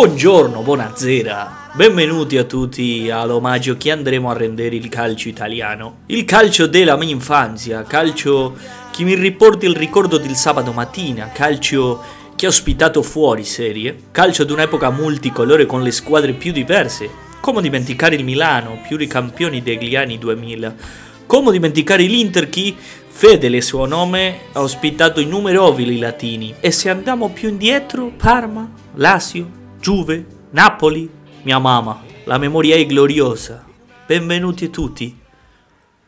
Buongiorno, buonasera. Benvenuti a tutti all'omaggio che andremo a rendere il calcio italiano. Il calcio della mia infanzia, calcio che mi riporta il ricordo del sabato mattina, calcio che ha ospitato fuori serie, calcio di un'epoca multicolore con le squadre più diverse. Come dimenticare il Milano, più i campioni degli anni 2000? Come dimenticare l'Inter che, fedele suo nome, ha ospitato innumerevoli latini? E se andiamo più indietro, Parma, Lazio, Juve, Napoli, mia mamma, la memoria è gloriosa. Benvenuti tutti.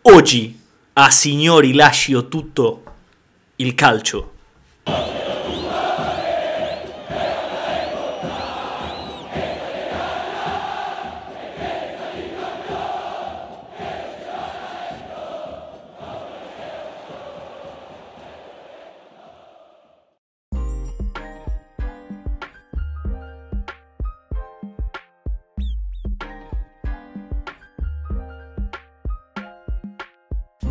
Oggi a signori lascio tutto il calcio.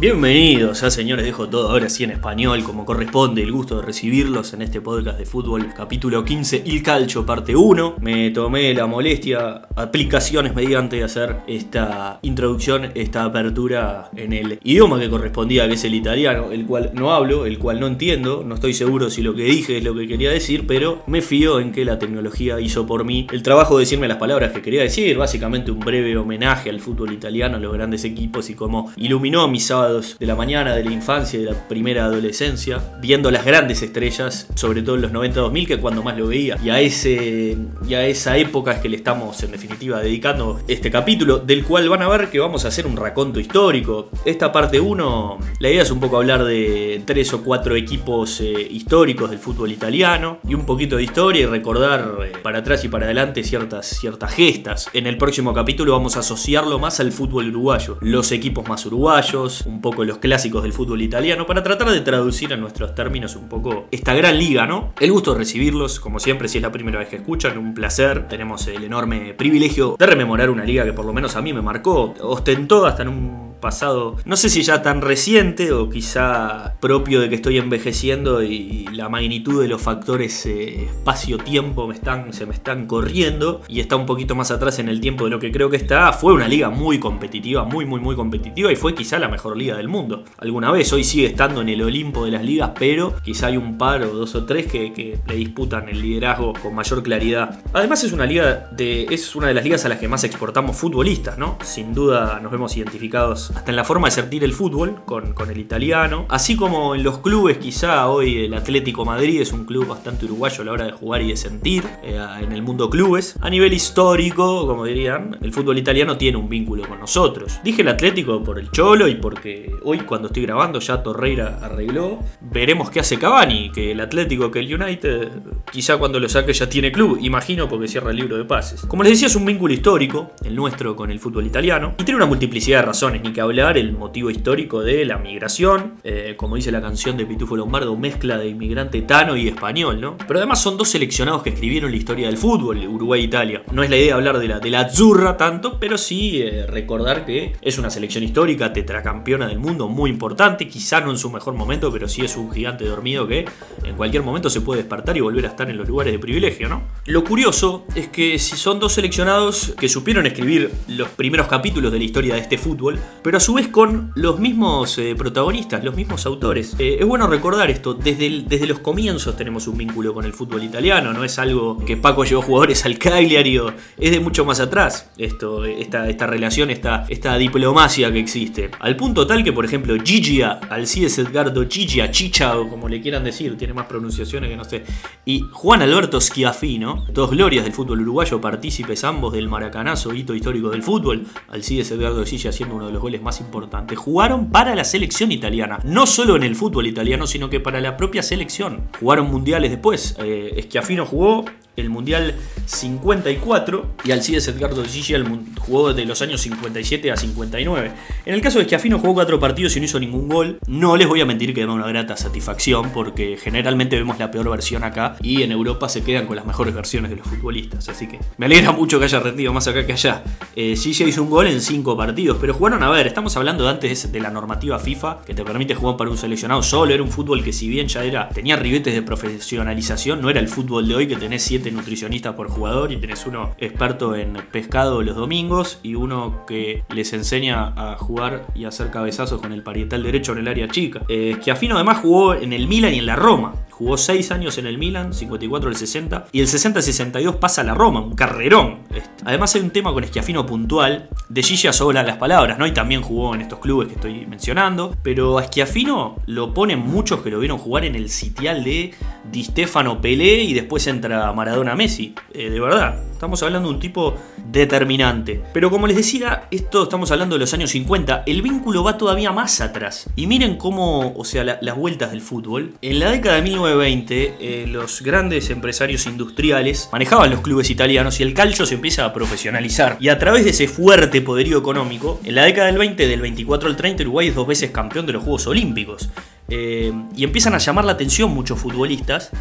Bienvenidos a Señores Dejo Todo ahora sí en español, como corresponde, el gusto de recibirlos en este podcast de fútbol, capítulo 15, Il Calcio, parte 1. Me tomé la molestia, aplicaciones mediante, de hacer esta introducción, esta apertura en el idioma que correspondía, que es el italiano, el cual no hablo, el cual no entiendo, no estoy seguro si lo que dije es lo que quería decir, pero me fío en que la tecnología hizo por mí el trabajo de decirme las palabras que quería decir, básicamente un breve homenaje al fútbol italiano, a los grandes equipos y cómo iluminó mi sábado de la mañana, de la infancia de la primera adolescencia, viendo las grandes estrellas, sobre todo en los 90-2000, que es cuando más lo veía. Y a, ese, y a esa época es que le estamos en definitiva dedicando este capítulo, del cual van a ver que vamos a hacer un raconto histórico. Esta parte 1, la idea es un poco hablar de tres o cuatro equipos eh, históricos del fútbol italiano y un poquito de historia y recordar eh, para atrás y para adelante ciertas, ciertas gestas. En el próximo capítulo vamos a asociarlo más al fútbol uruguayo, los equipos más uruguayos, un poco los clásicos del fútbol italiano para tratar de traducir a nuestros términos un poco esta gran liga, ¿no? El gusto de recibirlos, como siempre, si es la primera vez que escuchan, un placer. Tenemos el enorme privilegio de rememorar una liga que por lo menos a mí me marcó, ostentó hasta en un pasado, no sé si ya tan reciente o quizá propio de que estoy envejeciendo y la magnitud de los factores eh, espacio-tiempo me están, se me están corriendo y está un poquito más atrás en el tiempo de lo que creo que está. Fue una liga muy competitiva, muy, muy, muy competitiva y fue quizá la mejor liga del mundo. Alguna vez, hoy sigue estando en el Olimpo de las ligas, pero quizá hay un par o dos o tres que, que le disputan el liderazgo con mayor claridad. Además es una liga de, es una de las ligas a las que más exportamos futbolistas, ¿no? Sin duda nos vemos identificados hasta en la forma de sentir el fútbol con, con, el italiano. Así como en los clubes, quizá hoy el Atlético Madrid es un club bastante uruguayo a la hora de jugar y de sentir eh, en el mundo clubes. A nivel histórico, como dirían, el fútbol italiano tiene un vínculo con nosotros. Dije el Atlético por el Cholo y porque hoy cuando estoy grabando ya Torreira arregló. Veremos qué hace Cavani, que el Atlético, que el United, quizá cuando lo saque ya tiene club, imagino porque cierra el libro de pases. Como les decía, es un vínculo histórico, el nuestro con el fútbol italiano, y tiene una multiplicidad de razones, ni hablar el motivo histórico de la migración, eh, como dice la canción de Pitufo Lombardo, mezcla de inmigrante tano y español, ¿no? Pero además son dos seleccionados que escribieron la historia del fútbol, Uruguay e Italia. No es la idea hablar de la, de la Azzurra tanto, pero sí eh, recordar que es una selección histórica, tetracampeona del mundo, muy importante, quizá no en su mejor momento, pero sí es un gigante dormido que en cualquier momento se puede despertar y volver a estar en los lugares de privilegio, ¿no? Lo curioso es que si son dos seleccionados que supieron escribir los primeros capítulos de la historia de este fútbol, pero a su vez con los mismos eh, protagonistas, los mismos autores. Eh, es bueno recordar esto, desde, desde los comienzos tenemos un vínculo con el fútbol italiano, no es algo que Paco llevó jugadores al Cagliari, es de mucho más atrás esto, esta, esta relación, esta, esta diplomacia que existe. Al punto tal que, por ejemplo, Gigia, Alcides Edgardo Gigia, Chicha o como le quieran decir, tiene más pronunciaciones que no sé, y Juan Alberto Schiaffino, dos glorias del fútbol uruguayo, partícipes ambos del maracanazo, hito histórico del fútbol, Alcides Edgardo Gigia haciendo uno de los goles más importante. Jugaron para la selección italiana. No solo en el fútbol italiano, sino que para la propia selección. Jugaron mundiales después. Eh, jugó el Mundial 54 y Alcides Edgardo Gigi jugó de los años 57 a 59. En el caso de Schiaffino jugó cuatro partidos y no hizo ningún gol. No les voy a mentir que da una grata satisfacción porque generalmente vemos la peor versión acá y en Europa se quedan con las mejores versiones de los futbolistas. Así que me alegra mucho que haya rendido más acá que allá. Eh, Gigi hizo un gol en cinco partidos, pero jugaron a ver, estamos hablando de antes de la normativa FIFA que te permite jugar para un seleccionado solo. Era un fútbol que si bien ya era tenía ribetes de profesionalización, no era el fútbol de hoy que tenés 7 20 nutricionistas por jugador y tenés uno experto en pescado los domingos y uno que les enseña a jugar y hacer cabezazos con el parietal derecho en el área chica. Eh, Schiaffino además jugó en el Milan y en la Roma. Jugó 6 años en el Milan, 54 al 60, y el 60-62 pasa a la Roma, un carrerón. Además hay un tema con Schiaffino puntual, de Gilla sobran las palabras, ¿no? Y también jugó en estos clubes que estoy mencionando, pero a Schiaffino lo ponen muchos que lo vieron jugar en el sitial de Di Stefano Pelé y después entra Maradona Messi. Eh, de verdad, estamos hablando de un tipo determinante. Pero como les decía, esto estamos hablando de los años 50, el vínculo va todavía más atrás. Y miren cómo, o sea, las vueltas del fútbol. En la década de 19 20 eh, los grandes empresarios industriales manejaban los clubes italianos y el calcio se empieza a profesionalizar. Y a través de ese fuerte poderío económico, en la década del 20, del 24 al 30, Uruguay es dos veces campeón de los Juegos Olímpicos. Eh, y empiezan a llamar la atención muchos futbolistas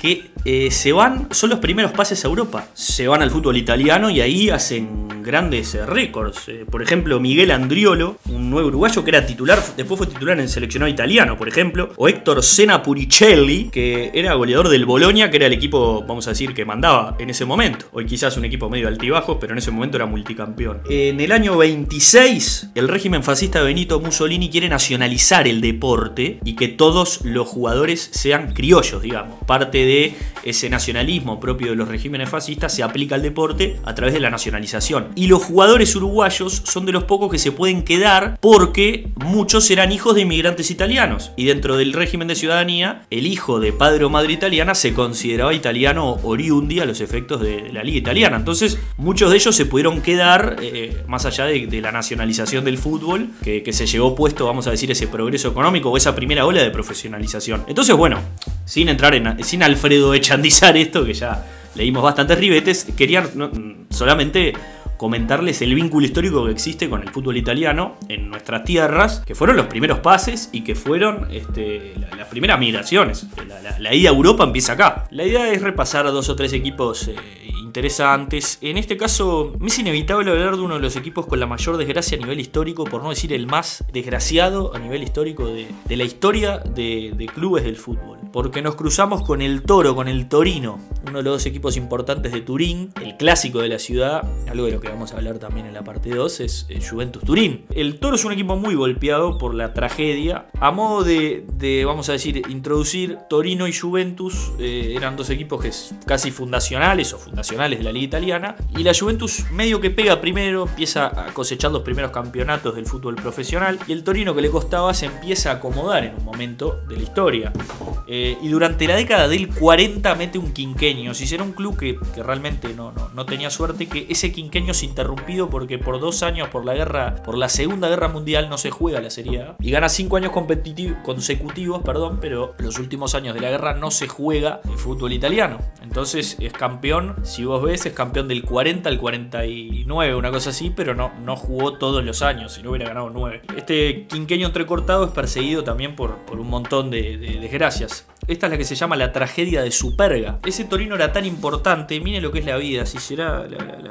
que eh, se van, son los primeros pases a Europa. Se van al fútbol italiano y ahí hacen grandes eh, récords. Eh, por ejemplo, Miguel Andriolo, un nuevo uruguayo que era titular, después fue titular en el seleccionado italiano, por ejemplo. O Héctor Sena Puricelli, que era goleador del Bolonia, que era el equipo, vamos a decir, que mandaba en ese momento. Hoy quizás un equipo medio altibajo, pero en ese momento era multicampeón. En el año 26, el régimen fascista de Benito Mussolini quiere nacionalizar el deporte y que todos los jugadores sean criollos, digamos. Parte de ese nacionalismo propio de los regímenes fascistas se aplica al deporte a través de la nacionalización. Y los jugadores uruguayos son de los pocos que se pueden quedar porque muchos eran hijos de inmigrantes italianos. Y dentro del régimen de ciudadanía, el hijo de padre o madre italiana se consideraba italiano oriundi a los efectos de la liga italiana. Entonces, muchos de ellos se pudieron quedar eh, más allá de, la nacionalización del fútbol, que se llevó puesto, vamos a decir, ese progreso económico o esa primera ola de profesionalización. Entonces, bueno, sin entrar en. sin Alfredo echandizar esto, que ya leímos bastantes ribetes, quería solamente comentarles el vínculo histórico que existe con el fútbol italiano en nuestras tierras, que fueron los primeros pases y que fueron este, las primeras migraciones. La, ida a Europa empieza acá. La idea es repasar dos o tres equipos eh, interesantes. En este caso, me es inevitable hablar de uno de los equipos con la mayor desgracia a nivel histórico, por no decir el más desgraciado a nivel histórico de, la historia de, clubes del fútbol. Porque nos cruzamos con el Toro, con el Torino, uno de los dos equipos importantes de Turín, el clásico de la ciudad, algo de lo que vamos a hablar también en la parte 2, es Juventus Turín. El Toro es un equipo muy golpeado por la tragedia. A modo de, vamos a decir, introducir Torino y Juventus, eh, eran dos equipos que casi fundacionales o fundacionales de la liga italiana. Y la Juventus medio que pega primero, empieza a cosechar los primeros campeonatos del fútbol profesional. Y el Torino que le costaba se empieza a acomodar en un momento de la historia. Eh, y durante la década del 40 mete un quinqueño. Si será un club que, realmente no, no, tenía suerte, que ese quinqueño es interrumpido porque por dos años, por la guerra, por la Segunda Guerra Mundial, no se juega la Serie A. Y gana cinco años consecutivos, perdón, pero los últimos años de la guerra no se juega el fútbol italiano. Entonces es campeón, si vos ves, es campeón del 40 al 49, una cosa así, pero no, no jugó todos los años, si no hubiera ganado 9. Este quinqueño entrecortado es perseguido también por, por un montón de, desgracias. Esta es la que se llama la tragedia de Superga. Ese Torino era tan importante, mire lo que es la vida, si será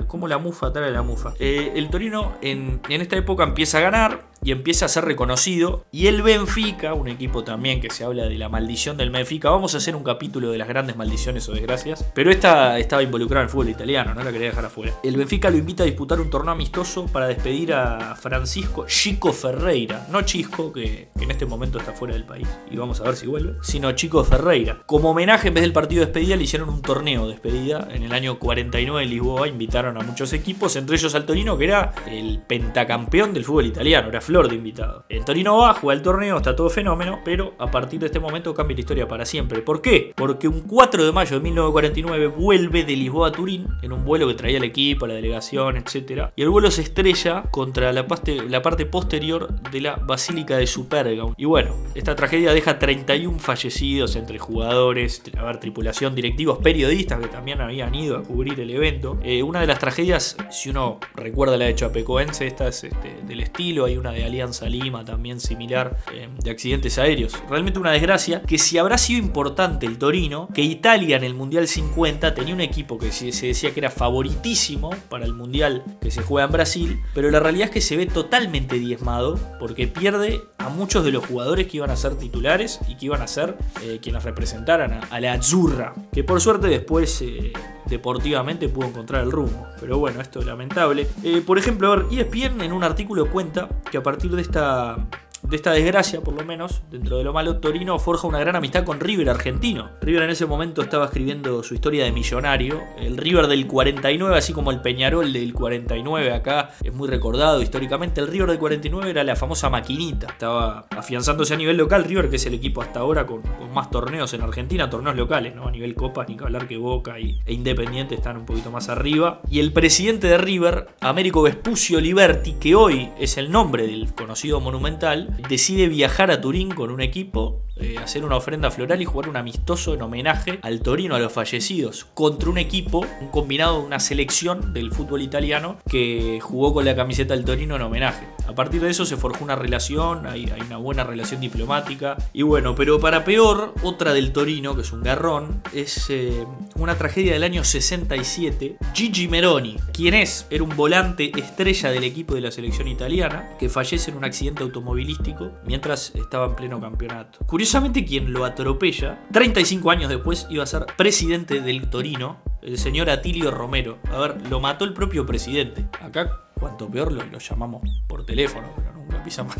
como la mufa trae la mufa. Eh, el Torino en, en esta época empieza a ganar, y empieza a ser reconocido. Y el Benfica, un equipo también que se habla de la maldición del Benfica, vamos a hacer un capítulo de las grandes maldiciones o desgracias, pero esta estaba involucrada en el fútbol italiano, no la quería dejar afuera. El Benfica lo invita a disputar un torneo amistoso para despedir a Francisco Chico Ferreira, no Chisco, que, en este momento está fuera del país, y vamos a ver si vuelve, sino Chico Ferreira. Como homenaje, en vez del partido de despedida, le hicieron un torneo de despedida en el año 49 en Lisboa, invitaron a muchos equipos, entre ellos al Torino, que era el pentacampeón del fútbol italiano, era flor de invitado. El Torino va, juega el torneo, está todo fenómeno, pero a partir de este momento cambia la historia para siempre. ¿Por qué? Porque un 4 de mayo de 1949 vuelve de Lisboa a Turín en un vuelo que traía el equipo, la delegación, etc. Y el vuelo se estrella contra la parte, la parte posterior de la Basílica de Superga. Y bueno, esta tragedia deja 31 fallecidos entre jugadores, a ver, tripulación, directivos, periodistas que también habían ido a cubrir el evento. Eh, una de las tragedias, si uno recuerda la de Chapecoense, esta es este, del estilo, hay una de Alianza Lima también similar eh, de accidentes aéreos. Realmente una desgracia que si habrá sido importante el Torino, que Italia en el Mundial 50 tenía un equipo que se decía que era favoritísimo para el Mundial que se juega en Brasil, pero la realidad es que se ve totalmente diezmado porque pierde a muchos de los jugadores que iban a ser titulares y que iban a ser eh, quienes representaran a, la Azzurra, que por suerte después... Eh, deportivamente pudo encontrar el rumbo. Pero bueno, esto es lamentable. Eh, por ejemplo, a ver, ESPN en un artículo cuenta que a partir de esta de esta desgracia, por lo menos, dentro de lo malo, Torino forja una gran amistad con River argentino. River en ese momento estaba escribiendo su historia de millonario. El River del 49, así como el Peñarol del 49 acá, es muy recordado históricamente. El River del 49 era la famosa maquinita. Estaba afianzándose a nivel local. River, que es el equipo hasta ahora con, más torneos en Argentina, torneos locales, ¿no? A nivel Copas, ni que hablar que Boca y, e Independiente están un poquito más arriba. Y el presidente de River, Américo Vespucio Liberti, que hoy es el nombre del conocido monumental, decide viajar a Turín con un equipo eh, hacer una ofrenda floral y jugar un amistoso en homenaje al Torino, a los fallecidos, contra un equipo, un combinado, una selección del fútbol italiano que jugó con la camiseta del Torino en homenaje. A partir de eso se forjó una relación, hay, una buena relación diplomática. Y bueno, pero para peor, otra del Torino, que es un garrón, es eh, una tragedia del año 67. Gigi Meroni, quien es, era un volante estrella del equipo de la selección italiana, que fallece en un accidente automovilístico mientras estaba en pleno campeonato. Curiosamente quien lo atropella, 35 años después iba a ser presidente del Torino, el señor Atilio Romero. A ver, lo mató el propio presidente. Acá, cuanto peor, lo, llamamos por teléfono, pero nunca pisamos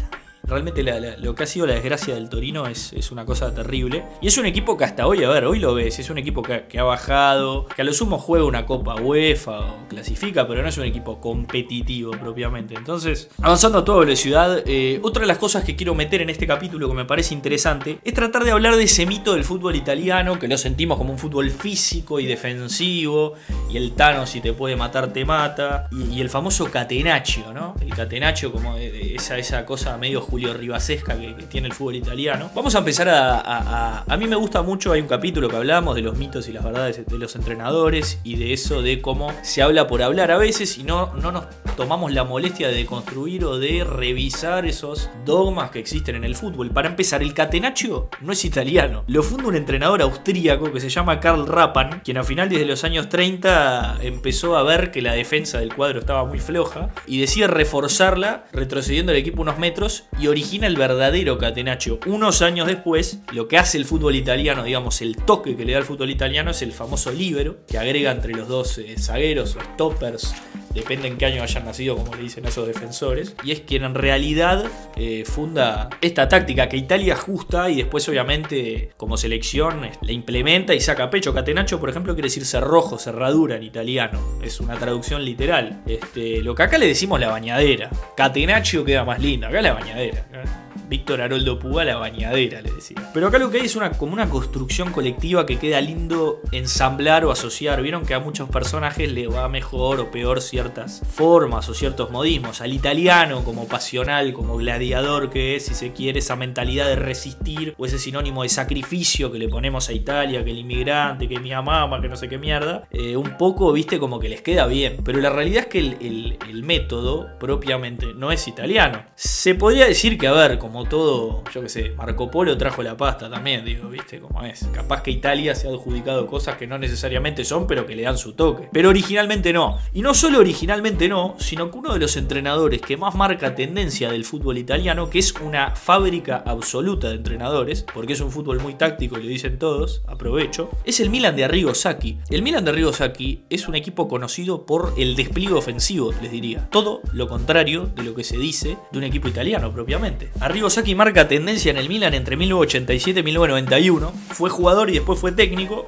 Realmente lo que ha sido la desgracia del Torino es, una cosa terrible. Y es un equipo que hasta hoy, a ver, hoy lo ves, es un equipo que, ha bajado, que a lo sumo juega una Copa UEFA o clasifica, pero no es un equipo competitivo propiamente. Entonces, avanzando a toda velocidad, eh, otra de las cosas que quiero meter en este capítulo que me parece interesante es tratar de hablar de ese mito del fútbol italiano, que lo sentimos como un fútbol físico y defensivo, y el Tano si te puede matar te mata, y, el famoso catenaccio, ¿no? El catenaccio como esa, esa cosa medio Julio Ribasesca que, tiene el fútbol italiano. Vamos a empezar a, a, mí me gusta mucho, hay un capítulo que hablamos de los mitos y las verdades de los entrenadores y de eso de cómo se habla por hablar a veces y no, no nos tomamos la molestia de construir o de revisar esos dogmas que existen en el fútbol. Para empezar, el catenaccio no es italiano. Lo funda un entrenador austríaco que se llama Karl Rappan, quien a final de los años 30 empezó a ver que la defensa del cuadro estaba muy floja y decide reforzarla retrocediendo el equipo unos metros y origina el verdadero catenaccio. Unos años después, lo que hace el fútbol italiano, digamos, el toque que le da el fútbol italiano es el famoso libero, que agrega entre los dos eh, zagueros o stoppers, depende en qué año hayan nacido, como le dicen esos defensores, y es quien en realidad eh, funda esta táctica que Italia ajusta y después obviamente como selección la implementa y saca pecho. Catenaccio, por ejemplo, quiere decir cerrojo, cerradura en italiano, es una traducción literal. Este, lo que acá le decimos la bañadera, Catenaccio queda más lindo, acá la bañadera. Víctor Haroldo Puga, la bañadera, le decía. Pero acá lo que hay es una, como una construcción colectiva que queda lindo ensamblar o asociar. Vieron que a muchos personajes le va mejor o peor ciertas formas o ciertos modismos. Al italiano, como pasional, como gladiador que es, si se quiere, esa mentalidad de resistir o ese sinónimo de sacrificio que le ponemos a Italia, que el inmigrante, que mi mamá, que no sé qué mierda. Eh, un poco, viste, como que les queda bien. Pero la realidad es que el, el método propiamente no es italiano. Se podría decir que, a ver, como todo, yo que sé, Marco Polo trajo la pasta también, digo, viste cómo es. Capaz que Italia se ha adjudicado cosas que no necesariamente son, pero que le dan su toque. Pero originalmente no. Y no solo originalmente no, sino que uno de los entrenadores que más marca tendencia del fútbol italiano, que es una fábrica absoluta de entrenadores, porque es un fútbol muy táctico, le dicen todos, aprovecho, es el Milan de Arrigo Sacchi. El Milan de Arrigo Sacchi es un equipo conocido por el despliegue ofensivo, les diría. Todo lo contrario de lo que se dice de un equipo italiano propiamente. Arrigo Saki marca tendencia en el Milan entre 1987 y 1991. Fue jugador y después fue técnico.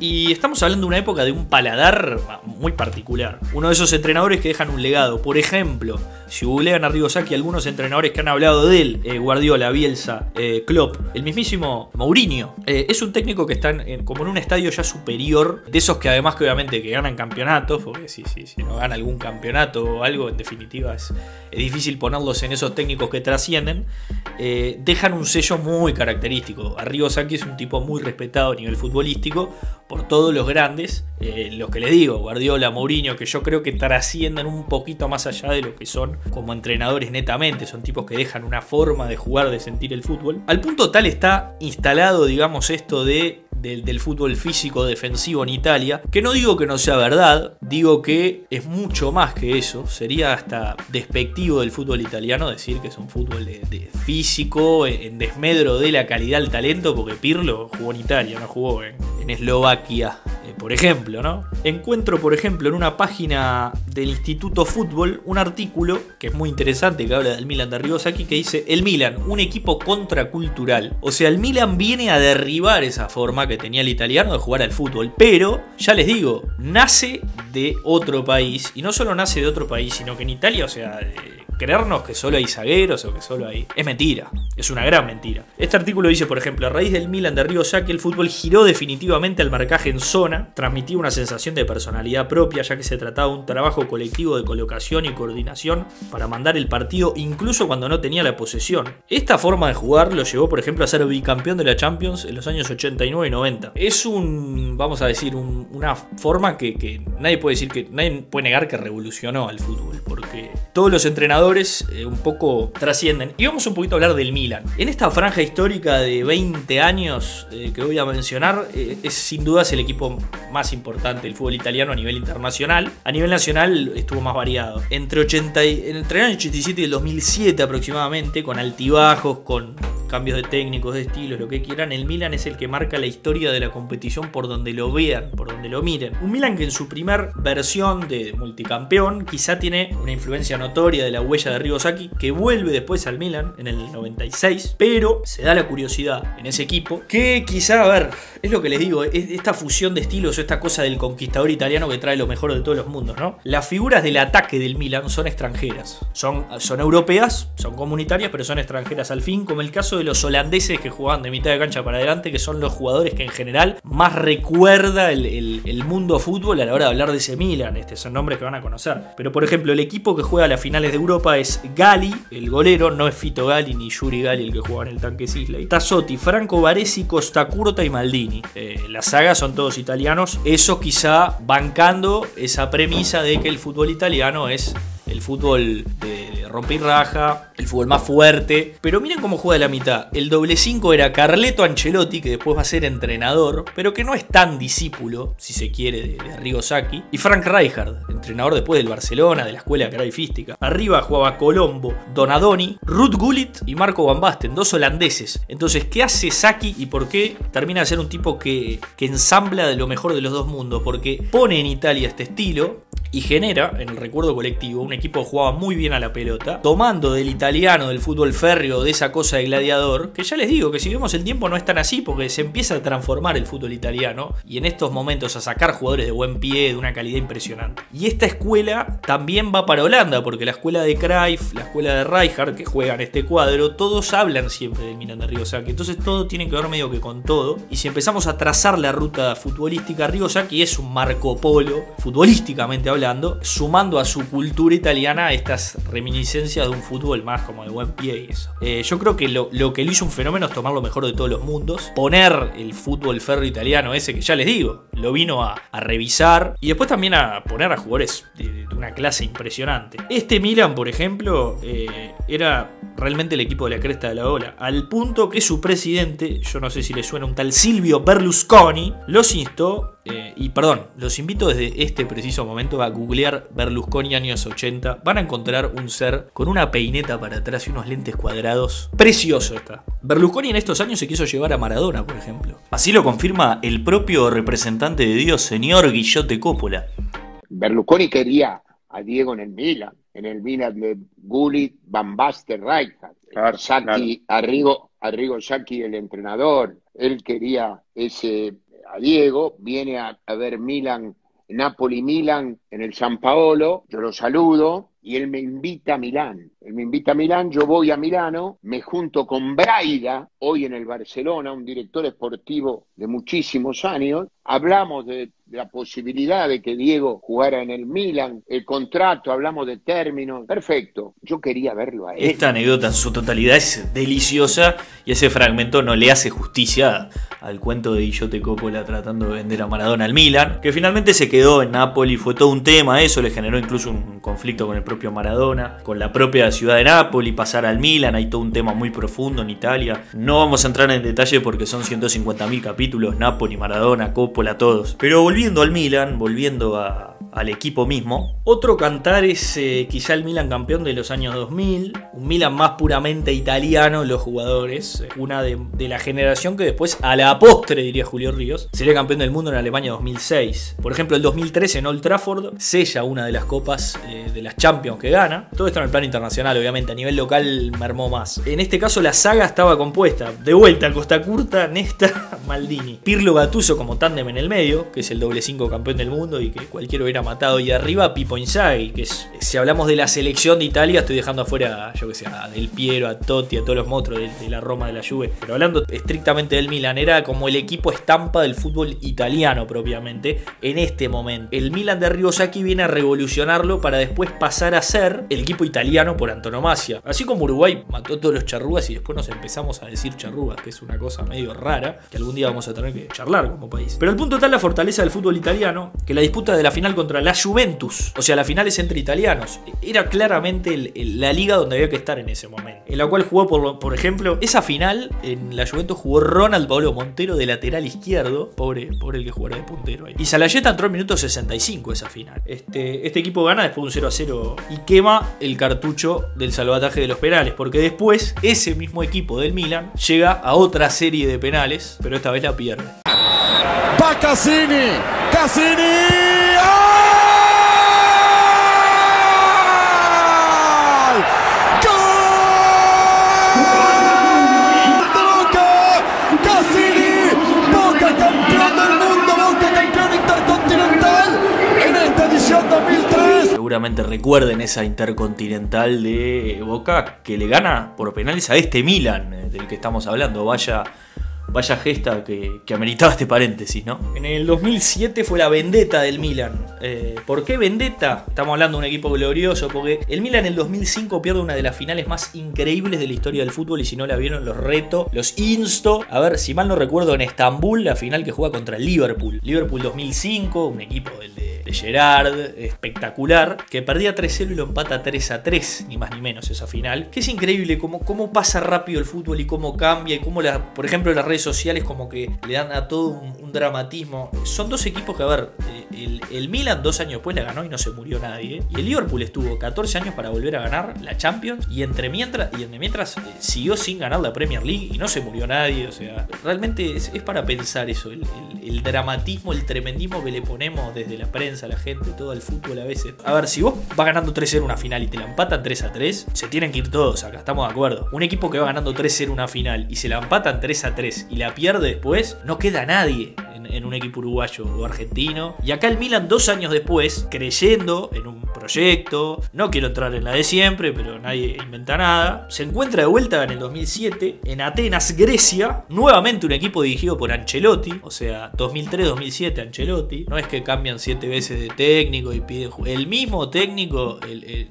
Y estamos hablando de una época de un paladar muy particular. Uno de esos entrenadores que dejan un legado. Por ejemplo, si googlean a Rigosaki, algunos entrenadores que han hablado de él, eh, Guardiola, Bielsa, eh, Klopp, el mismísimo Mourinho, eh, es un técnico que está como en un estadio ya superior, de esos que además que obviamente que ganan campeonatos, porque si, no gana algún campeonato o algo, en definitiva es, difícil ponerlos en esos técnicos que trascienden, dejan un sello muy característico. Arrigosaki es un tipo muy respetado a nivel futbolístico, por todos los grandes, los que les digo, Guardiola, Mourinho, que yo creo que trascienden un poquito más allá de lo que son como entrenadores netamente, son tipos que dejan una forma de jugar, de sentir el fútbol. Al punto tal está instalado, digamos, esto de del, fútbol físico defensivo en Italia, que no digo que no sea verdad, digo que es mucho más que eso, sería hasta despectivo del fútbol italiano decir que es un fútbol de, físico, en desmedro de la calidad del talento, porque Pirlo jugó en Italia, no jugó en, en Eslovaquia. Eh, por ejemplo, ¿no? Encuentro, por ejemplo, en una página del Instituto Fútbol un artículo que es muy interesante que habla del Milan de Ribosaki que dice el Milan, un equipo contracultural. O sea, el Milan viene a derribar esa forma que tenía el italiano de jugar al fútbol, pero ya les digo, nace de otro país y no solo nace de otro país, sino que en Italia, o sea, creernos que solo hay zagueros o que solo hay... Es mentira, es una gran mentira. Este artículo dice, por ejemplo, a raíz del Milan de Río que el fútbol giró definitivamente al marcaje en zona, transmitía una sensación de personalidad propia, ya que se trataba de un trabajo colectivo de colocación y coordinación para mandar el partido incluso cuando no tenía la posesión. Esta forma de jugar lo llevó, por ejemplo, a ser bicampeón de la Champions en los años 89 y 90. Es un, vamos a decir, una forma que, que nadie puede decir que, nadie puede negar que revolucionó al fútbol, porque todos los entrenadores eh, un poco trascienden. Y vamos un poquito a hablar del Milan. En esta franja histórica de 20 años eh, que voy a mencionar, eh, es sin duda el equipo más importante del fútbol italiano a nivel internacional. A nivel nacional estuvo más variado. Entre, 80 entre el año 87 y el 2007 aproximadamente, con altibajos, con cambios de técnicos, de estilos, lo que quieran, el Milan es el que marca la historia de la competición por donde lo vean, por donde lo miren. Un Milan que en su primer versión de multicampeón quizá tiene una influencia notoria de la huella de Rigosaki, que vuelve después al Milan en el 96, pero se da la curiosidad en ese equipo que quizá, a ver, es lo que les digo, es esta fusión de estilos o esta cosa del conquistador italiano que trae lo mejor de todos los mundos, ¿no? Las figuras del ataque del Milan son extranjeras, son, son europeas, son comunitarias, pero son extranjeras al fin, como el caso de los holandeses que jugaban de mitad de cancha para adelante, que son los jugadores que en general más recuerda el, mundo fútbol a la hora de hablar de ese Milan. Este, son nombres que van a conocer. Pero por ejemplo, el equipo que juega a las finales de Europa es Gali, el golero, no es Fito Gali ni Yuri Gali el que juega en el tanque Sisley. Tassotti, Franco Baresi, Costa Curta y Maldini. Eh, las sagas son todos italianos. Eso quizá bancando esa premisa de que el fútbol italiano es el fútbol de, rompe y raja, el fútbol más fuerte. Pero miren cómo juega la mitad. El doble 5 era Carleto Ancelotti, que después va a ser entrenador, pero que no es tan discípulo, si se quiere, de, de Arrigo Sacchi. Y Frank Rijkaard, entrenador después del Barcelona, de la escuela carabifística. Arriba jugaba Colombo, Donadoni, Ruth Gullit y Marco Van Basten, dos holandeses. Entonces, ¿qué hace Sacchi y por qué termina de ser un tipo que, que ensambla de lo mejor de los dos mundos? Porque pone en Italia este estilo y genera en el recuerdo colectivo un equipo que jugaba muy bien a la pelota, tomando del italiano, del fútbol férreo, de esa cosa de gladiador, que ya les digo que si vemos el tiempo no es tan así porque se empieza a transformar el fútbol italiano y en estos momentos a sacar jugadores de buen pie, de una calidad impresionante. Y esta escuela también va para Holanda porque la escuela de Cruyff, la escuela de Rijkaard que juegan este cuadro, todos hablan siempre del Milan de Rigosaki, entonces todo tiene que ver medio que con todo y si empezamos a trazar la ruta futbolística Rigosaki es un Marco Polo futbolísticamente hablando sumando a su cultura italiana estas reminiscencias de un fútbol más como de buen pie y eso. Eh, yo creo que lo, que le hizo un fenómeno es tomar lo mejor de todos los mundos, poner el fútbol ferro italiano ese que ya les digo, lo vino a, revisar y después también a poner a jugadores de, una clase impresionante. Este Milan, por ejemplo, eh, era realmente el equipo de la cresta de la ola, al punto que su presidente, yo no sé si le suena un tal Silvio Berlusconi, los instó, eh, y perdón, los invito desde este preciso momento a googlear Berlusconi años 80, van a encontrar un ser con una peineta para atrás y unos lentes cuadrados, precioso está. Berlusconi en estos años se quiso llevar a Maradona, por ejemplo. Así lo confirma el propio representante de Dios, señor Guillote Coppola. Berlusconi quería a Diego en el Milan en el Milan de Gullit, Van Basten, Rijkaard, Saki, Arrigo, Arrigo Saki, el entrenador, él quería ese a Diego, viene a, a ver Milan, Napoli-Milan en el San Paolo, yo lo saludo y él me invita a Milán. Él me invita a Milán, yo voy a Milano, me junto con Braida, hoy en el Barcelona, un director esportivo de muchísimos años, hablamos de la posibilidad de que Diego jugara en el Milan, el contrato, hablamos de términos, perfecto, yo quería verlo a él. Esta anécdota en su totalidad es deliciosa y ese fragmento no le hace justicia al cuento de Guillote Coppola tratando de vender a Maradona al Milan, que finalmente se quedó en Nápoles, fue todo un tema, eso le generó incluso un conflicto con el propio Maradona, con la propia ciudad de Nápoles, pasar al Milan, hay todo un tema muy profundo en Italia, no vamos a entrar en detalle porque son 150.000 capítulos, Nápoles, Maradona, Coppola, todos, pero volviendo al Milan, volviendo a, al equipo mismo. Otro cantar es eh, quizá el Milan campeón de los años 2000, un Milan más puramente italiano, los jugadores, una de, la generación que después a la postre, diría Julio Ríos, sería campeón del mundo en Alemania 2006. Por ejemplo, el 2013 en Old Trafford sella una de las copas eh, de las Champions que gana. Todo esto en el plano internacional, obviamente, a nivel local mermó más. En este caso la saga estaba compuesta, de vuelta, Costa Curta, Nesta, Maldini. Pirlo Gattuso como tándem en el medio, que es el doble 5 campeón del mundo y que cualquiera hubiera matado. Y arriba Pipo Inzaghi, que es, si hablamos de la selección de Italia, estoy dejando afuera, yo que sé, a Del Piero, a Totti, a todos los monstruos de, la Roma, de la Juve. Pero hablando estrictamente del Milan, era como el equipo estampa del fútbol italiano propiamente en este momento. El Milan de Sacchi viene a revolucionarlo para después pasar a ser el equipo italiano por antonomasia. Así como Uruguay mató todos los charrúas y después nos empezamos a decir charrúas, que es una cosa medio rara, que algún día vamos a tener que charlar como país. Pero el punto está la fortaleza del fútbol italiano, que la disputa de la final contra la Juventus, o sea, la final es entre italianos, era claramente la liga donde había que estar en ese momento. En la cual jugó, por, por ejemplo, esa final en la Juventus jugó Ronald Pablo Montero de lateral izquierdo, pobre, pobre el que jugara de puntero ahí. Y Salayeta entró en minuto 65 esa final. Este, este equipo gana después un 0 a 0 y quema el cartucho del salvataje de los penales, porque después ese mismo equipo del Milan llega a otra serie de penales, pero esta vez la pierde. Va Cassini, Cassini. seguramente recuerden esa intercontinental de Boca que le gana por penales a este Milan eh, del que estamos hablando. Vaya, vaya gesta que, que ameritaba este paréntesis, ¿no? En el 2007 fue la vendetta del Milan. Eh, ¿Por qué vendetta? Estamos hablando de un equipo glorioso, porque el Milan en el 2005 pierde una de las finales más increíbles de la historia del fútbol y si no la vieron los reto, los insto. A ver, si mal no recuerdo, en Estambul, la final que juega contra el Liverpool. Liverpool 2005, un equipo del de Gerard, espectacular, que perdía 3-0 y lo empata 3-3, ni más ni menos esa final. Que es increíble cómo, cómo pasa rápido el fútbol y cómo cambia y cómo, la, por ejemplo, las redes sociales como que le dan a todo un, dramatismo. Son dos equipos que, a ver, eh, el, Milan dos años después la ganó y no se murió nadie. Y el Liverpool estuvo 14 años para volver a ganar la Champions y entre mientras, y entre mientras eh, siguió sin ganar la Premier League y no se murió nadie. O sea, realmente es, para pensar eso, el, el dramatismo, el tremendismo que le ponemos desde la prensa a la gente, todo el fútbol a veces. A ver, si vos vas ganando 3-0 una final y te la empatan 3-3, se tienen que ir todos acá, estamos de acuerdo. Un equipo que va ganando 3-0 una final y se la empatan 3-3 y la pierde después, no queda nadie en, un equipo uruguayo o argentino. Y acá el Milan, dos años después, creyendo en un proyecto, no quiero entrar en la de siempre, pero nadie inventa nada, se encuentra de vuelta en el 2007 en Atenas, Grecia, nuevamente un equipo dirigido por Ancelotti, o sea, 2003-2007 Ancelotti, no es que cambian siete veces de técnico y piden el mismo técnico,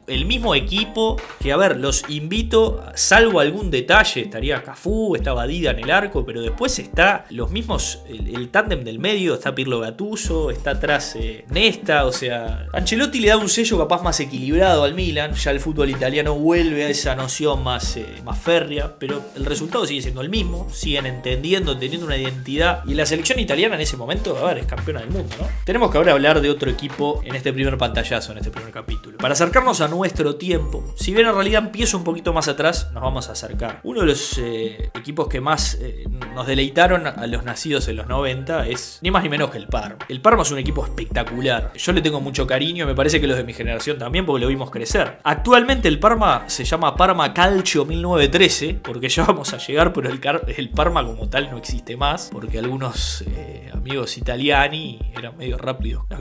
el, mismo equipo, que a ver, los invito, salvo algún detalle, estaría Cafú, estaba Dida en el arco, pero después está los mismos, el, el tándem del medio, está Pirlo Gatuso, está atrás eh, Nesta, o sea, Ancelotti le da un sello capaz más equilibrado al Milan, ya el fútbol italiano vuelve a esa noción más, eh, más férrea, pero el resultado sigue siendo el mismo, siguen entendiendo, teniendo una identidad, y la selección italiana en ese momento, a ver, es campeona del mundo, ¿no? Tenemos que ahora hablar de otro equipo en este primer pantallazo, en este primer capítulo. Para acercarnos a nuestro tiempo, si bien en realidad empiezo un poquito más atrás, nos vamos a acercar. Uno de los eh, equipos que más nos deleitaron a los nacidos en los 90 es ni más ni menos que el Parma. El Parma es un equipo espectacular. Yo le tengo mucho cariño, me parece que los de mi generación también, porque lo vimos crecer. Actualmente el Parma se llama Parma Calcio 1913, porque ya vamos a llegar, pero el, Parma como tal no existe más, porque algunos eh, amigos italiani eran medio rápidos las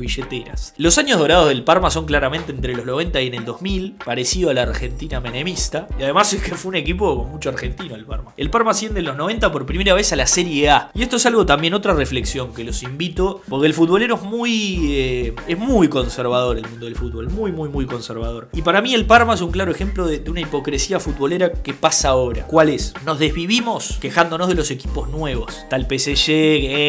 Los años dorados del Parma son claramente entre los 90 y en el 2000, parecido a la Argentina menemista, y además es que fue un equipo con mucho argentino el Parma. El Parma asciende en los 90 por primera vez a la Serie A, y esto es algo también otra reflexión que los invito, porque el futbolero es muy, eh, es muy conservador el mundo del fútbol, muy, muy, muy conservador. Y para mí el Parma es un claro ejemplo de, una hipocresía futbolera que pasa ahora. ¿Cuál es? Nos desvivimos quejándonos de los equipos nuevos. Tal PSG,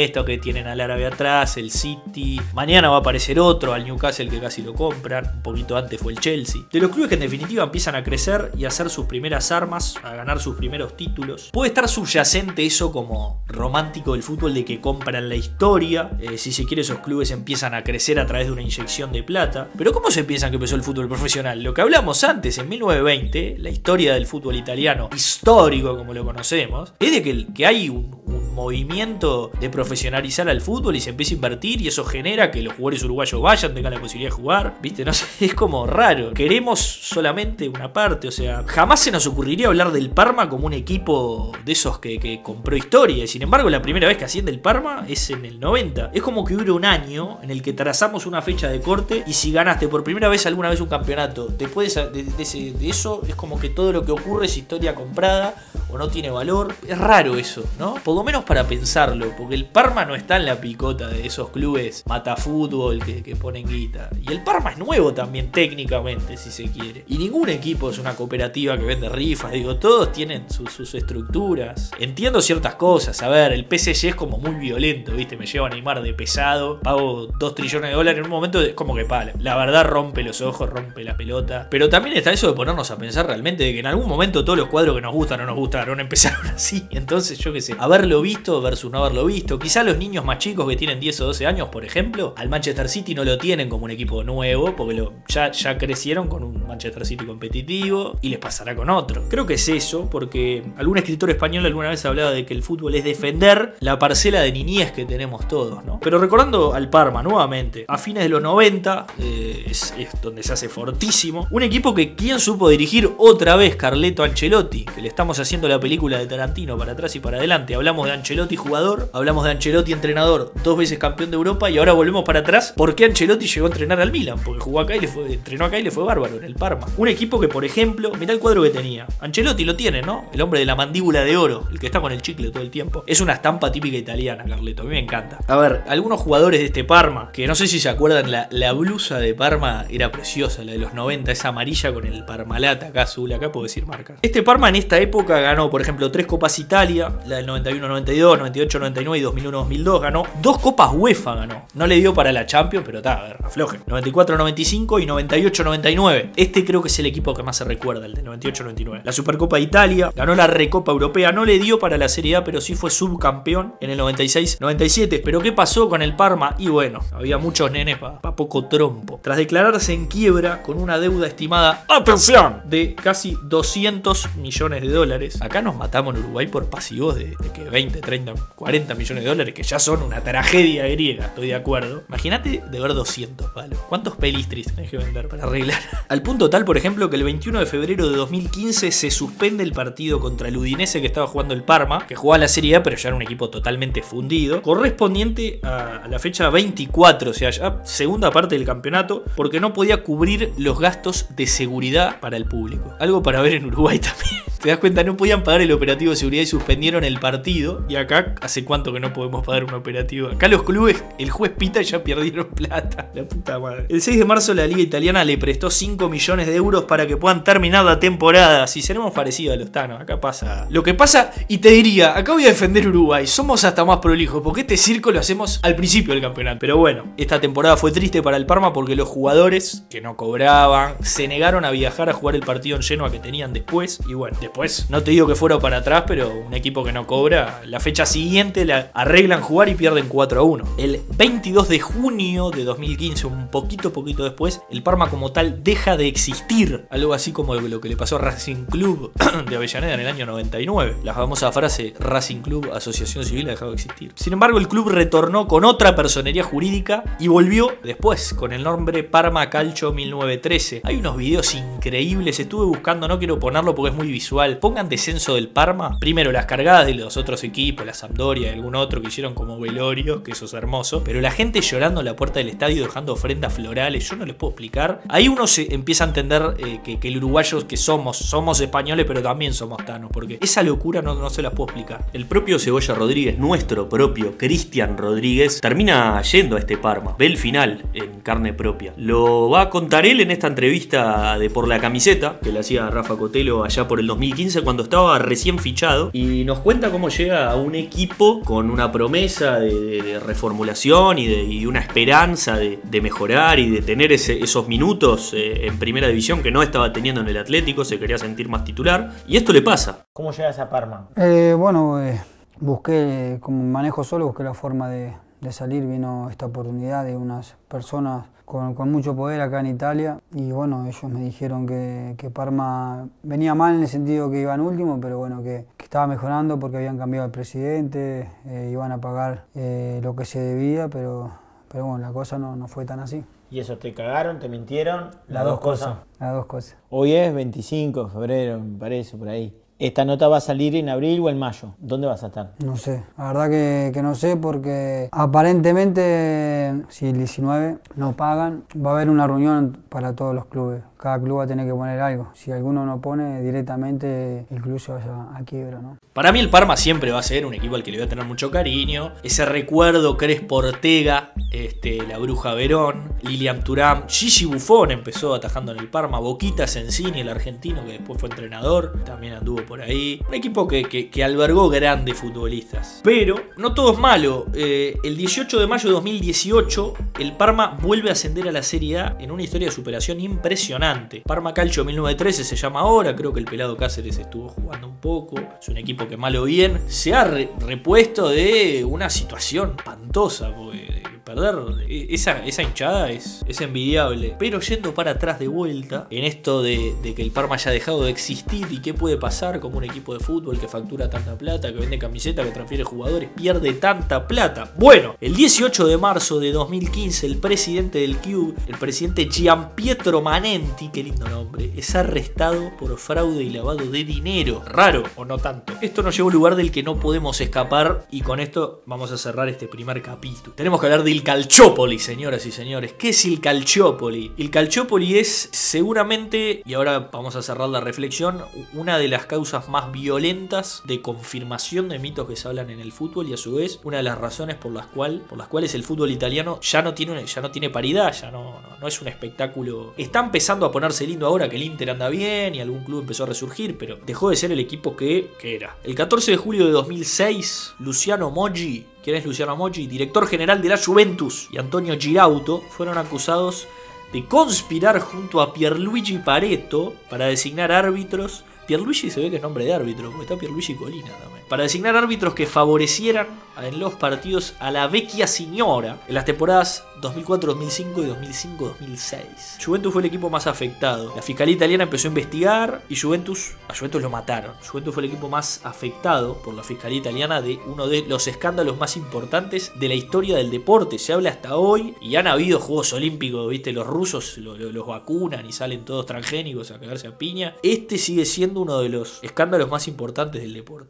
esto que tienen al árabe atrás, el City. Mañana va a aparecer otro, al Newcastle que casi lo compran. Un poquito antes fue el Chelsea. De los clubes que en definitiva empiezan a crecer y a hacer sus primeras armas, a ganar sus primeros títulos. Puede estar subyacente eso como romántico del fútbol de que compran la historia. Eh, si se quiere, esos clubes empiezan a crecer a través de una inyección de plata. Pero ¿cómo se piensa que empezó el fútbol profesional? Lo que hablamos antes, en 1920, la historia del fútbol italiano, histórico como lo conocemos, es de que, que hay un, movimiento de profesionalizar al fútbol y se empieza a invertir y eso genera que los jugadores uruguayos vayan, tengan la posibilidad de jugar. ¿Viste? No sé, es como raro. Queremos solamente una parte, o sea, jamás se nos ocurriría hablar del Parma como un equipo de esos que, que compró historia. Y sin embargo, la primera vez que asciende el Parma es en el 90. Es como que hubiera un año en el que trazamos una fecha de corte y si ganaste por primera vez alguna vez un campeonato, después de, de eso es como que todo lo que ocurre es historia comprada o no tiene valor. Es raro eso, ¿no? Por lo menos para pensarlo, porque el Parma no está en la picota de esos clubes matafútbol que, que ponen guita. Y el Parma es nuevo también técnicamente, si se quiere. Y ningún equipo es una cooperativa que vende rifas, digo, todos tienen sus estructuras. Entiendo ciertas cosas, a ver, el PSG es como muy violento, ¿viste? Me lleva a Neymar de pesado, pago 2 trillones de dólares en un momento, es como que pala. La verdad rompe los ojos, rompe la pelota. Pero también está eso de ponernos a pensar realmente de que en algún momento todos los cuadros que nos gustan o nos gustaron empezaron así. Entonces, yo qué sé, haberlo visto versus no haberlo visto. Quizá los niños más chicos que tienen 10 o 12 años, por ejemplo, al Manchester City no lo tienen como un equipo nuevo, porque ya, ya crecieron con un Manchester City competitivo y les pasará con otro. Creo que es eso, porque algún escritor español alguna vez hablaba de que el fútbol es defender la parcela de niñez que tenemos todos, ¿no? Pero recordando al Parma nuevamente, a fines de los 90 eh, es, donde se hace fortísimo. Un equipo que quien supo dirigir otra vez Carleto Ancelotti, que le estamos haciendo la película de Tarantino para atrás y para adelante. Hablamos de Ancelotti jugador, hablamos de Ancelotti entrenador, dos veces campeón de Europa y ahora volvemos para atrás. ¿Por qué Ancelotti llegó a entrenar al Milan? Porque jugó acá y le fue, entrenó acá y le fue bárbaro en el Parma. Un equipo que, por ejemplo, mirá el cuadro que tenía. Ancelotti lo tiene, ¿no? El hombre de la mandíbula de oro, el que está con el chicle todo el tiempo. Es una estampa típica italiana, Carleto. A mí me encanta. A ver, algunos jugadores de este Parma, que no sé si se acuerdan, la, blusa de Parma era preciosa, la de los 90, esa amarilla con el Parmalata acá azul, acá puedo decir marca. Este Parma en esta época ganó, por ejemplo, tres Copas Italia, la del 91-92, 98-99 y 2001-2002 ganó. Dos Copas UEFA ganó. No le dio para la Champions, pero está, a ver, afloje. 94-95 y 98-99. Este creo que es el equipo que más se recuerda, el de 98-99. La Supercopa de Italia, ganó la Recopa Europea, no le dio para la Serie A, pero sí fue subcampeón en el 96-97. Pero ¿qué pasó con el Parma? Y bueno, había muchos nenes para poco trompo. Tras declararse en quiebra con una deuda estimada, atención, de casi 200 millones de dólares. Acá nos matamos en Uruguay por pasivos de, que 20, 30, 40 millones de dólares, que ya son una tragedia griega, estoy de acuerdo. Imagínate de ver 200 palos. ¿Cuántos pelistris tenés que vender para arreglar? Al punto tal, por ejemplo, que el 21 de febrero de 2015 se suspende el partido contra el Udinese que estaba jugando el Parma, que jugaba la Serie A, pero ya era un equipo totalmente fundido, correspondiente a la fecha 24, o sea, ya segunda parte del campeonato, porque no podía cubrir los gastos de seguridad para el público. Algo para ver en Uruguay también. Te das cuenta, no podían pagar el operativo de seguridad y suspendieron el partido. Y acá, ¿hace cuánto que no podemos pagar un operativo? Acá los clubes, el juez pita ya perdieron plata. La puta madre. El 6 de marzo la Liga Italiana le prestó 5 millones de euros para que puedan terminar la temporada. Si seremos parecidos a los Thanos, acá pasa. Lo que pasa, y te diría, acá voy a defender Uruguay. Somos hasta más prolijos, porque este circo lo hacemos al principio del campeonato. Pero bueno, esta temporada fue triste para el Parma porque los jugadores que no cobraban se negaron a viajar a jugar el partido en lleno a que tenían después. Y bueno, después, no te digo que fuera para atrás, pero un equipo que no cobra, la fecha siguiente la arreglan jugar y pierden 4 a 1. El 22 de junio de 2015, un poquito, poquito después, el Parma como tal deja de existir. Algo así como lo que le pasó a Racing Club de Avellaneda en el año 99. La famosa frase Racing Club, Asociación Civil, ha dejado de existir. Sin embargo, el club retornó con otra personería jurídica y volvió después con el nombre Parma Calcio 1913. Hay unos videos increíbles, estuve buscando, no quiero ponerlo porque es muy visual. Pongan del Parma. Primero las cargadas de los otros equipos equipos, la Sampdoria y algún otro que hicieron como velorio, que eso es hermoso, pero la gente llorando en la puerta del estadio dejando ofrendas florales, yo no les puedo explicar. Ahí uno se empieza a entender eh, que, que, el uruguayo que somos, somos españoles, pero también somos tanos, porque esa locura no, no se la puedo explicar. El propio Cebolla Rodríguez, nuestro propio Cristian Rodríguez, termina yendo a este Parma, ve el final en carne propia. Lo va a contar él en esta entrevista de Por la Camiseta, que le hacía Rafa Cotelo allá por el 2015, cuando estaba recién fichado, y nos cuenta cómo llega a un equipo con una promesa de, de reformulación y, de, y, una esperanza de, de, mejorar y de tener ese, esos minutos eh, en primera división que no estaba teniendo en el Atlético, se quería sentir más titular, y esto le pasa. ¿Cómo llegas a Parma? Eh, bueno, eh, busqué, como manejo solo, busqué la forma de, de salir, vino esta oportunidad de unas personas con, con, mucho poder acá en Italia y bueno, ellos me dijeron que, que, Parma venía mal en el sentido que iban último, pero bueno, que, que estaba mejorando porque habían cambiado el presidente, eh, iban a pagar eh, lo que se debía, pero, pero bueno, la cosa no, no, fue tan así. ¿Y eso te cagaron, te mintieron? Las, Las dos cosas. Cosa. Las dos cosas. Hoy es 25 de febrero, me parece, por ahí. ¿Esta nota va a salir en abril o en mayo? ¿Dónde vas a estar? No sé, la verdad que, no sé porque aparentemente si el 19 no pagan va a haber una reunión para todos los clubes. Cada club va a tener que poner algo. Si alguno no pone, directamente el club se vaya a quiebra, ¿no? Para mí el Parma siempre va a ser un equipo al que le voy a tener mucho cariño. Ese recuerdo Crespo Ortega, este, la Bruja Verón, Lilian Turam, Gigi Buffon empezó atajando en el Parma, Boquita Sensini, el argentino que después fue entrenador, también anduvo por ahí. Un equipo que, que, que albergó grandes futbolistas. Pero no todo es malo. Eh, el 18 de mayo de 2018, el Parma vuelve a ascender a la Serie A en una historia de superación impresionante. Parma Calcio 1913 se llama ahora, creo que el pelado Cáceres estuvo jugando un poco. Es un equipo que malo o bien se ha re repuesto de una situación espantosa, porque perder esa, esa hinchada es, es, envidiable. Pero yendo para atrás de vuelta, en esto de, que el Parma haya dejado de existir y qué puede pasar como un equipo de fútbol que factura tanta plata, que vende camiseta, que transfiere jugadores, pierde tanta plata. Bueno, el 18 de marzo de 2015, el presidente del club, el presidente Gianpietro Manenti, qué lindo nombre, es arrestado por fraude y lavado de dinero. Raro o no tanto. Esto nos lleva a un lugar del que no podemos escapar y con esto vamos a cerrar este primer capítulo. Tenemos que hablar del Calciopoli, señoras y señores. ¿Qué es el Calciopoli? El Calciopoli es seguramente, y ahora vamos a cerrar la reflexión, una de las causas más violentas de confirmación de mitos que se hablan en el fútbol y a su vez una de las razones por las, cual, por las cuales el fútbol italiano ya no tiene, ya no tiene paridad, ya no, es un espectáculo. Está empezando a ponerse lindo ahora que el Inter anda bien y algún club empezó a resurgir, pero dejó de ser el equipo que era. El 14 de julio de 2006, Luciano Moggi quien es Luciano Moggi, director general de la Juventus, y Antonio Girauto, fueron acusados de conspirar junto a Pierluigi Pareto para designar árbitros. Pierluigi se ve que es nombre de árbitro, porque está Pierluigi Colina también. Para designar árbitros que favorecieran en los partidos a la vecchia signora en las temporadas 2004-2005 y 2005-2006. Juventus fue el equipo más afectado. La fiscalía italiana empezó a investigar y Juventus, a Juventus lo mataron. Juventus fue el equipo más afectado por la fiscalía italiana de uno de los escándalos más importantes de la historia del deporte. Se habla hasta hoy y han habido Juegos Olímpicos, viste, los rusos lo, lo, los vacunan y salen todos transgénicos a cagarse a piña. Este sigue siendo uno de los escándalos más importantes del deporte.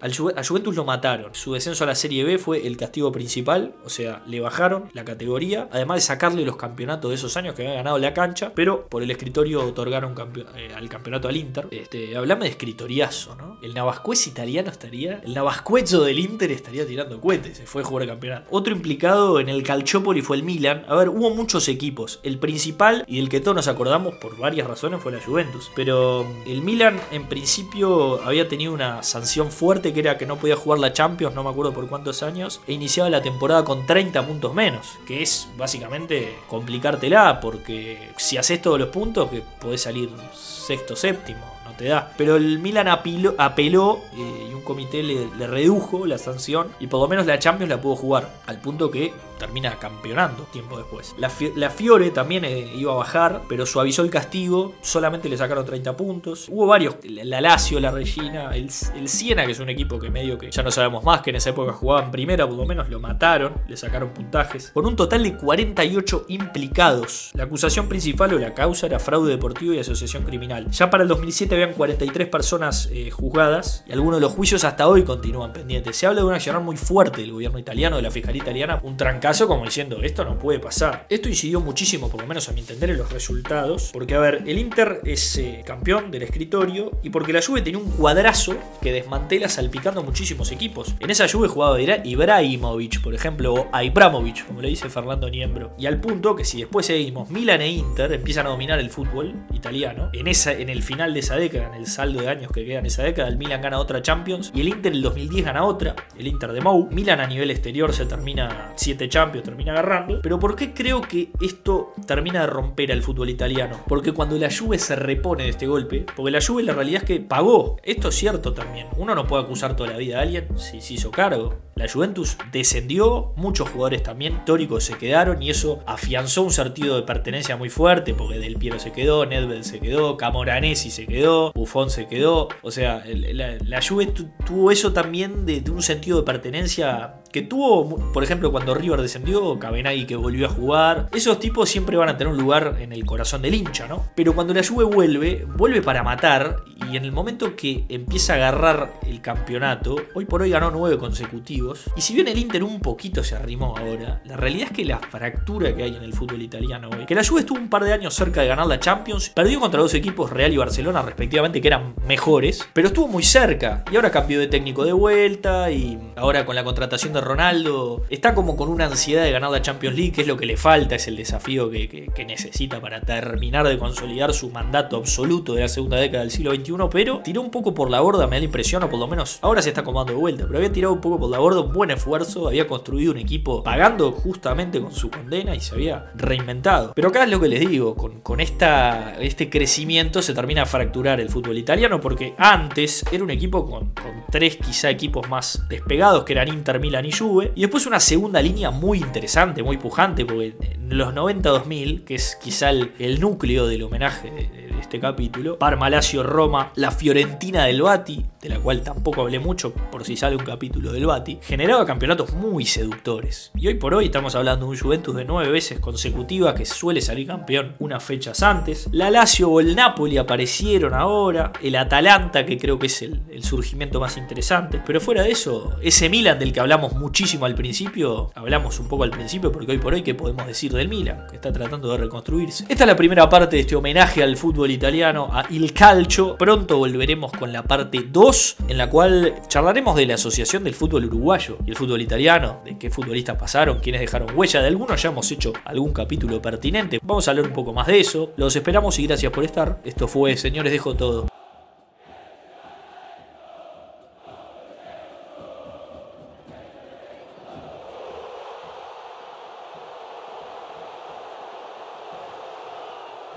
Juventus lo mataron. Su descenso a la Serie B fue el castigo principal, o sea, le bajaron la categoría, además de sacarle los campeonatos de esos años que había ganado la cancha, pero por el escritorio otorgaron eh, al campeonato al Inter. Este, hablame de escritoriazo, ¿no? El Navascuez italiano estaría, el Navascuezo del Inter estaría tirando cohetes, se fue a jugar campeonato. Otro implicado en el Calciopoli fue el Milan. A ver, hubo muchos equipos. El principal y el que todos nos acordamos por varias razones fue la Juventus, pero el Milan en principio había tenido una sanción fuerte que era que no podía jugar la Champions, no me acuerdo por cuántos años, e iniciaba la temporada con 30 puntos menos, que es básicamente complicártela, porque si haces todos los puntos, que podés salir sexto, séptimo, te da. Pero el Milan apeló, eh, y un comité le, redujo la sanción y por lo menos la Champions la pudo jugar, al punto que termina campeonando tiempo después. La, la Fiore también eh, iba a bajar, pero suavizó el castigo, solamente le sacaron 30 puntos. Hubo varios, la Lazio, la Regina, el, el Siena, que es un equipo que medio que ya no sabemos más, que en esa época jugaba en primera, por lo menos lo mataron, le sacaron puntajes. Con un total de 48 implicados. La acusación principal o la causa era fraude deportivo y asociación criminal. Ya para el 2007 habían 43 personas eh, juzgadas y algunos de los juicios hasta hoy continúan pendientes. Se habla de un accionar muy fuerte del gobierno italiano, de la fiscalía italiana, un trancazo como diciendo esto no puede pasar. Esto incidió muchísimo, por lo menos a mi entender, en los resultados, porque a ver, el Inter es eh, campeón del escritorio y porque la Juve tenía un cuadrazo que desmantela salpicando muchísimos equipos. En esa Juve jugaba Ibrahimovic, por ejemplo, o a Ibramovic, como le dice Fernando Niembro. Y al punto que si después seguimos, Milan e Inter empiezan a dominar el fútbol italiano. En, esa, en el final de esa década, en el saldo de años que queda en esa década, el Milan gana otra Champions y el Inter en el 2010 gana otra, el Inter de Mou. Milan a nivel exterior se termina 7 Champions, termina agarrando. Pero ¿por qué creo que esto termina de romper al fútbol italiano? Porque cuando la Juve se repone de este golpe, porque la Juve la realidad es que pagó. Esto es cierto también. Uno no puede acusar toda la vida a alguien si se hizo cargo. La Juventus descendió, muchos jugadores también históricos se quedaron y eso afianzó un sentido de pertenencia muy fuerte porque Del Piero se quedó, Nedved se quedó, Camoranesi se quedó, Buffon se quedó. O sea, la, la Juve tuvo eso también de, un sentido de pertenencia que tuvo, por ejemplo, cuando River descendió, Cabenagui que volvió a jugar. Esos tipos siempre van a tener un lugar en el corazón del hincha, ¿no? Pero cuando la Juve vuelve, vuelve para matar y en el momento que empieza a agarrar el campeonato, hoy por hoy ganó nueve consecutivos y si bien el Inter un poquito se arrimó ahora, la realidad es que la fractura que hay en el fútbol italiano hoy, que la Juve estuvo un par de años cerca de ganar la Champions, perdió contra dos equipos Real y Barcelona respectivamente que eran mejores, pero estuvo muy cerca y ahora cambió de técnico de vuelta y ahora con la contratación de Ronaldo está como con una ansiedad de ganar la Champions League, que es lo que le falta, es el desafío que, necesita para terminar de consolidar su mandato absoluto de la segunda década del siglo XXI, pero tiró un poco por la borda, me da la impresión, o por lo menos ahora se está acomodando de vuelta, pero había tirado un poco por la borda un buen esfuerzo, había construido un equipo pagando justamente con su condena y se había reinventado. Pero acá es lo que les digo, con, con esta, este crecimiento se termina a fracturar el fútbol italiano porque antes era un equipo con, con tres quizá equipos más despegados que eran Inter, Milan Y después una segunda línea muy interesante, muy pujante porque en los 90-2000, que es quizá el, núcleo del homenaje este capítulo, Parma, Lazio, Roma, la Fiorentina del Bati, de la cual tampoco hablé mucho por si sale un capítulo del Bati, generaba campeonatos muy seductores. Y hoy por hoy estamos hablando de un Juventus de nueve veces consecutivas que suele salir campeón unas fechas antes. La Lazio o el Napoli aparecieron ahora. El Atalanta, que creo que es el, el surgimiento más interesante. Pero fuera de eso, ese Milan del que hablamos muchísimo al principio, hablamos un poco al principio porque hoy por hoy, ¿qué podemos decir del Milan? Que está tratando de reconstruirse. Esta es la primera parte de este homenaje al fútbol italiano, a Il Calcio. Pronto volveremos con la parte 2, en la cual charlaremos de la Asociación del Fútbol Uruguayo y el fútbol italiano, de qué futbolistas pasaron, quiénes dejaron huella, de algunos ya hemos hecho algún capítulo pertinente. Vamos a hablar un poco más de eso. Los esperamos y gracias por estar. Esto fue Señores Dejo Todo.